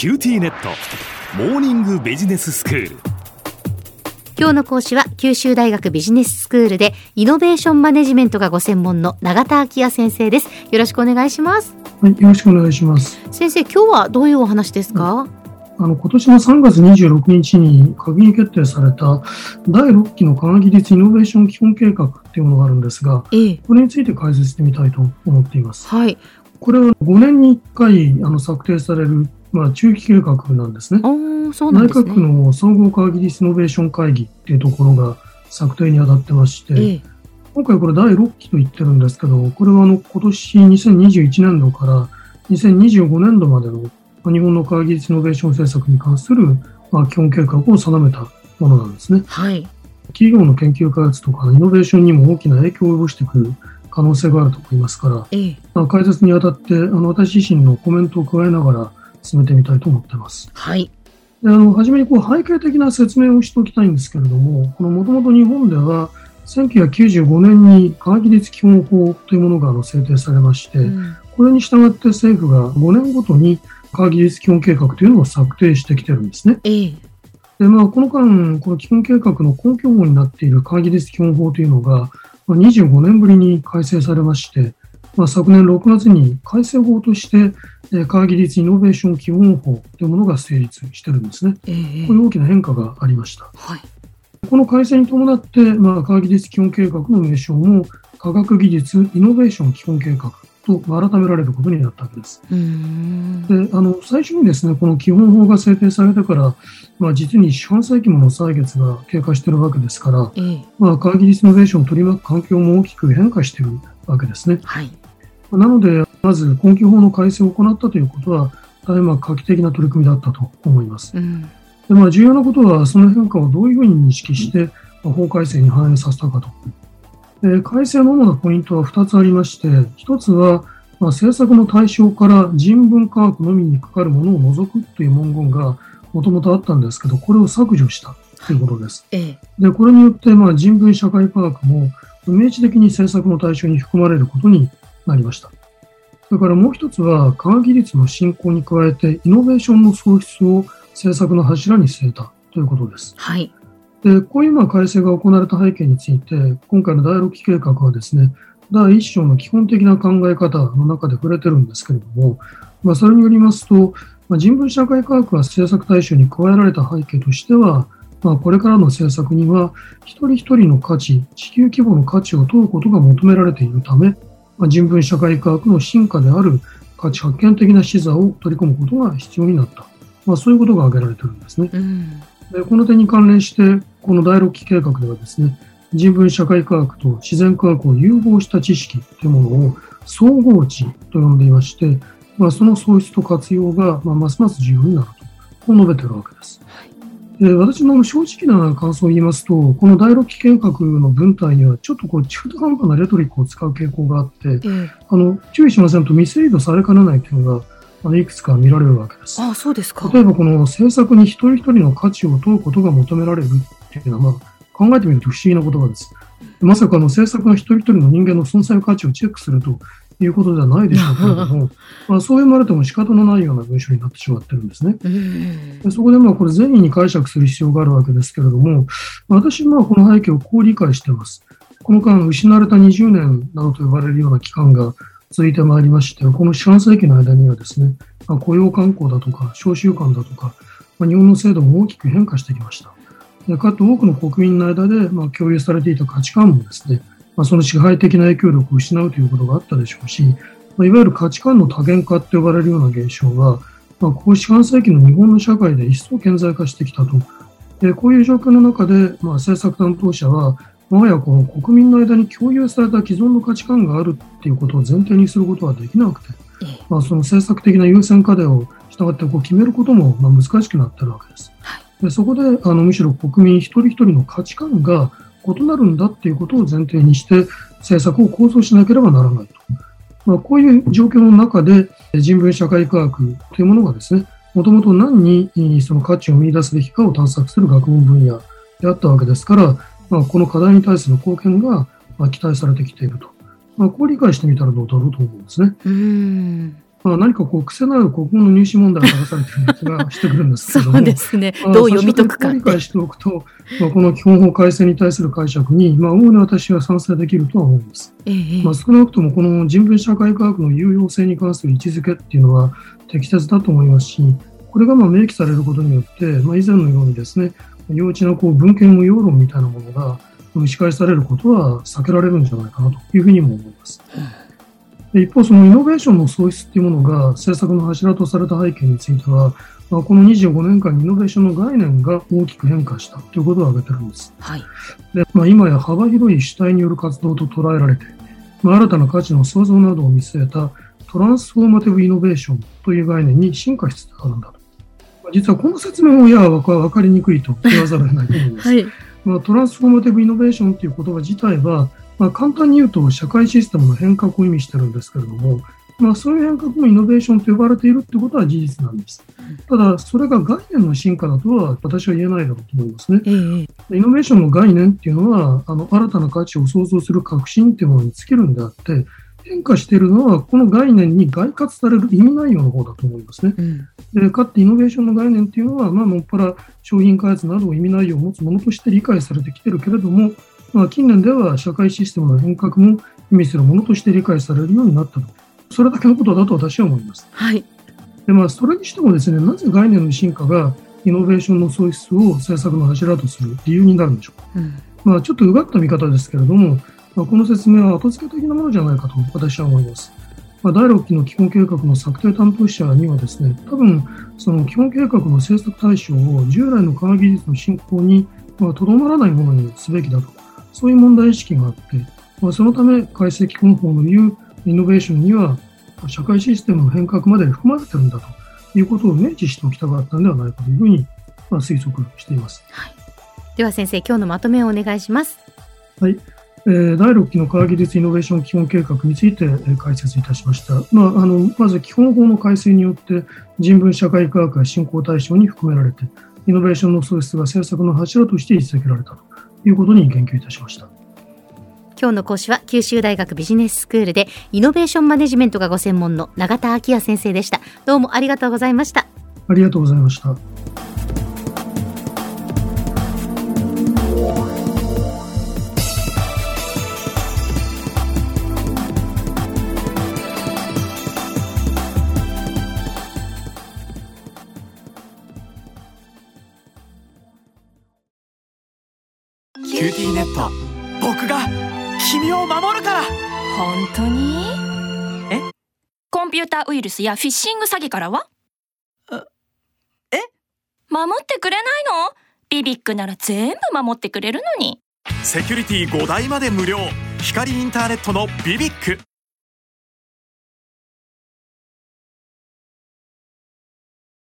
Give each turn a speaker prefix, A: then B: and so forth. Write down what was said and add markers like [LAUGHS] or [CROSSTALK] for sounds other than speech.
A: QTnet。モーニングビジネススクール。
B: 今日の講師は九州大学ビジネススクールでイノベーションマネジメントがご専門の永田晃也先生です。よろしくお願いします。
C: はい、よろしくお願いします。
B: 先生今日はどういうお話ですか、
C: あの、今年の3月26日に閣議決定された第6期の科学技術イノベーション基本計画っていうものがあるんですが、
B: ええ。
C: これについて解説してみたいと思っています。
B: はい。
C: これは5年に1回あの策定される、まあ、中期計画なんですね。
B: おーそうなん
C: 内
B: ですね
C: 閣の総合科学技術イノベーション会議っていうところが策定に当たってまして、
B: ええ
C: 今回これ第6期と言ってるんですけど、これはあの今年2021年度から2025年度までのまあ日本の科学技術イノベーション政策に関するまあ基本計画を定めたものなんですね。
B: はい
C: 企業の研究開発とかイノベーションにも大きな影響を及ぼしてくる可能性があると思いますから、
B: ええ
C: まあ解説にあたってあの私自身のコメントを加えながら進めてみたいと思っています。
B: はい
C: であの初めにこう背景的な説明をしておきたいんですけれども、このもともと日本では1995年に科学技術基本法というものがあの制定されまして、
B: うん
C: これに従って政府が5年ごとに科学技術基本計画というのを策定してきてるんですね。
B: ええ
C: で、まあ、この間、この基本計画の根拠法になっている科学技術基本法というのが、まあ、25年ぶりに改正されまして、まあ、昨年6月に改正法として、えー科学技術イノベーション基本法というものが成立してるんですね。
B: ええ
C: こういう大きな変化がありました。
B: はい
C: この改正に伴って、まあ、科学技術基本計画の名称も科学技術イノベーション基本計画とまあ改められることになったわけです。であの最初にですねこの基本法が制定されてから、まあ、実に四半世紀もの歳月が経過しているわけですから、
B: ええ
C: まあ、科学技術イノベーションを取り巻く環境も大きく変化しているわけですね。
B: はい
C: なので、まず根拠法の改正を行ったということは、大変まあ画期的な取り組みだったと思います。
B: うん
C: でまあ、重要なことは、その変化をどういうふうに認識して、まあ法改正に反映させたかと。で改正の主なポイントは2つありまして、1つは、まあ、政策の対象から人文科学のみにかかるものを除くという文言がもともとあったんですけど、これを削除したということです。
B: ええ
C: で、これによって、まあ、人文社会科学も明示的に政策の対象に含まれることになりました。それからもう一つは、科学技術の進行に加えて、イノベーションの創出を政策の柱に据えたということです。
B: はい
C: で、こういうまあ改正が行われた背景について、今回の第6期計画はですね、第1章の基本的な考え方の中で触れてるんですけれども、まあ、それによりますと、まあ、人文社会科学が政策対象に加えられた背景としては、まあ、これからの政策には、一人一人の価値、地球規模の価値を問うことが求められているため、まあ、人文社会科学の進化である価値発見的な視座を取り込むことが必要になった。まあ、そういうことが挙げられているんですね。
B: うん
C: でこの点に関連して、この第6期計画ではですね、人文社会科学と自然科学を融合した知識というものを総合値と呼んでいまして、まあ、その創出と活用が、まあ、ますます重要になると、こう述べているわけです。で私の正直な感想を言いますと、この第6期計画の文体にはちょっとこう中途半端なレトリックを使う傾向があって、
B: ええ
C: あの注意しませんとミスリードされかねないというのがあのいくつか見られるわけです。
B: あそうですか
C: 例えばこの政策に一人一人の価値を問うことが求められるっていうのは、まあ、考えてみると不思議な言葉です。まさかの政策の一人一人の人間の存在の価値をチェックするということではないでしょうけれども、[LAUGHS] まあ、そう読まれても仕方のないような文章になってしまってるんですね。
B: うん
C: でそこでまあこれ善意に解釈する必要があるわけですけれども、私はこの背景をこう理解しています。この間、失われた20年などと呼ばれるような期間が続いてまいりまして、この四半世紀の間にはですね、まあ雇用慣行だとか、商習慣だとか、まあ日本の制度も大きく変化してきました。でかつ多くの国民の間でまあ共有されていた価値観もですね、まあ、その支配的な影響力を失うということがあったでしょうし、まあ、いわゆる価値観の多元化と呼ばれるような現象は、まあ、ここ四半世紀の日本の社会で一層顕在化してきたと。でこういう状況の中で、まあ、政策担当者は、もはやこの国民の間に共有された既存の価値観があるっていうことを前提にすることはできなくて、
B: ええ
C: まあ、その政策的な優先課題を従ってこう決めることもまあ難しくなっているわけです。
B: はい
C: でそこであのむしろ国民一人一人の価値観が異なるんだっていうことを前提にして政策を構想しなければならないと。まあ、こういう状況の中で人文社会科学というものがですね、もともと何にその価値を見出すべきかを探索する学問分野であったわけですから、まあ、この課題に対する貢献が期待されてきていると。まあ、こう理解してみたらどうだろうと思うんですね。
B: うん
C: まあ、何かこう癖のある国語の入試問題が出されている気が [LAUGHS] してくるんですけども
B: そうですね。
C: まあ
B: どう読み解くか
C: 理解しておくと、まあ、この基本法改正に対する解釈に、まあ、大いに私は賛成できるとは思います。
B: ええ
C: まあ、少なくともこの人文社会科学の有用性に関する位置づけっていうのは適切だと思いますし、これがまあ明記されることによって、まあ、以前のようにですね、幼稚なこう文献無用論みたいなものが蒸し返されることは避けられるんじゃないかなというふうにも思います。で一方、そのイノベーションの創出っていうものが政策の柱とされた背景については、まあ、この25年間にイノベーションの概念が大きく変化したということを挙げてるんです。
B: はい。
C: で、まあ、今や幅広い主体による活動と捉えられて、まあ、新たな価値の創造などを見据えたトランスフォーマティブイノベーションという概念に進化しつつあるんだと。まあ実はこの説明もややわかわかりにくいと言わざるを得ないと思います。[LAUGHS]
B: はい。
C: まあ、トランスフォーマティブイノベーションという言葉自体は、まあ、簡単に言うと社会システムの変革を意味してるんですけれども、まあ、そういう変革もイノベーションと呼ばれているということは事実なんです。ただ、それが概念の進化だとは私は言えないだろうと思いますね。
B: ええ
C: イノベーションの概念っていうのは、あの、新たな価値を創造する革新っていうものに尽きるんであって、変化しているのは、この概念に概括される意味内容の方だと思いますね。
B: うん。
C: で、かってイノベーションの概念っていうのは、まあ、もっぱら商品開発などを意味内容を持つものとして理解されてきてるけれども、まあ、近年では社会システムの変革も意味するものとして理解されるようになったと。それだけのことだと私は思います。
B: はい。
C: で、まあ、それにしてもですね、なぜ概念の進化がイノベーションの創出を政策の柱とする理由になるんでしょうか。
B: うん。
C: まあ、ちょっとうがった見方ですけれども、まあ、この説明は後付け的なものじゃないかと私は思います。まあ、第6期の基本計画の策定担当者にはですね、多分、その基本計画の政策対象を従来の科学技術の進行にまあとどまらないものにすべきだと、そういう問題意識があって、まあ、そのため改正基本法の言うイノベーションには社会システムの変革まで含まれてるんだということを明示しておきたかったんではないかというふうにまあ推測しています。
B: では先生、今日のまとめをお願いします。
C: えー第6期の科学技術イノベーション基本計画について、えー解説いたしました。まあ、あのまず基本法の改正によって人文社会科学が振興対象に含められて、イノベーションの創出が政策の柱として位置づけられたということに言及いたしました。
B: 今日の講師は九州大学ビジネススクールでイノベーションマネジメントがご専門の永田昭也先生でした。どうもありがとうございました。
C: ありがとうございました。
A: QTnet。僕が君を守るから。
D: 本当に？
A: え？
D: コンピューターウイルスやフィッシング詐欺からは？
A: え？
D: 守ってくれないの？ BBIQ なら全部守ってくれるのに。
A: セキュリティ5台まで無料。光インターネットの BBIQ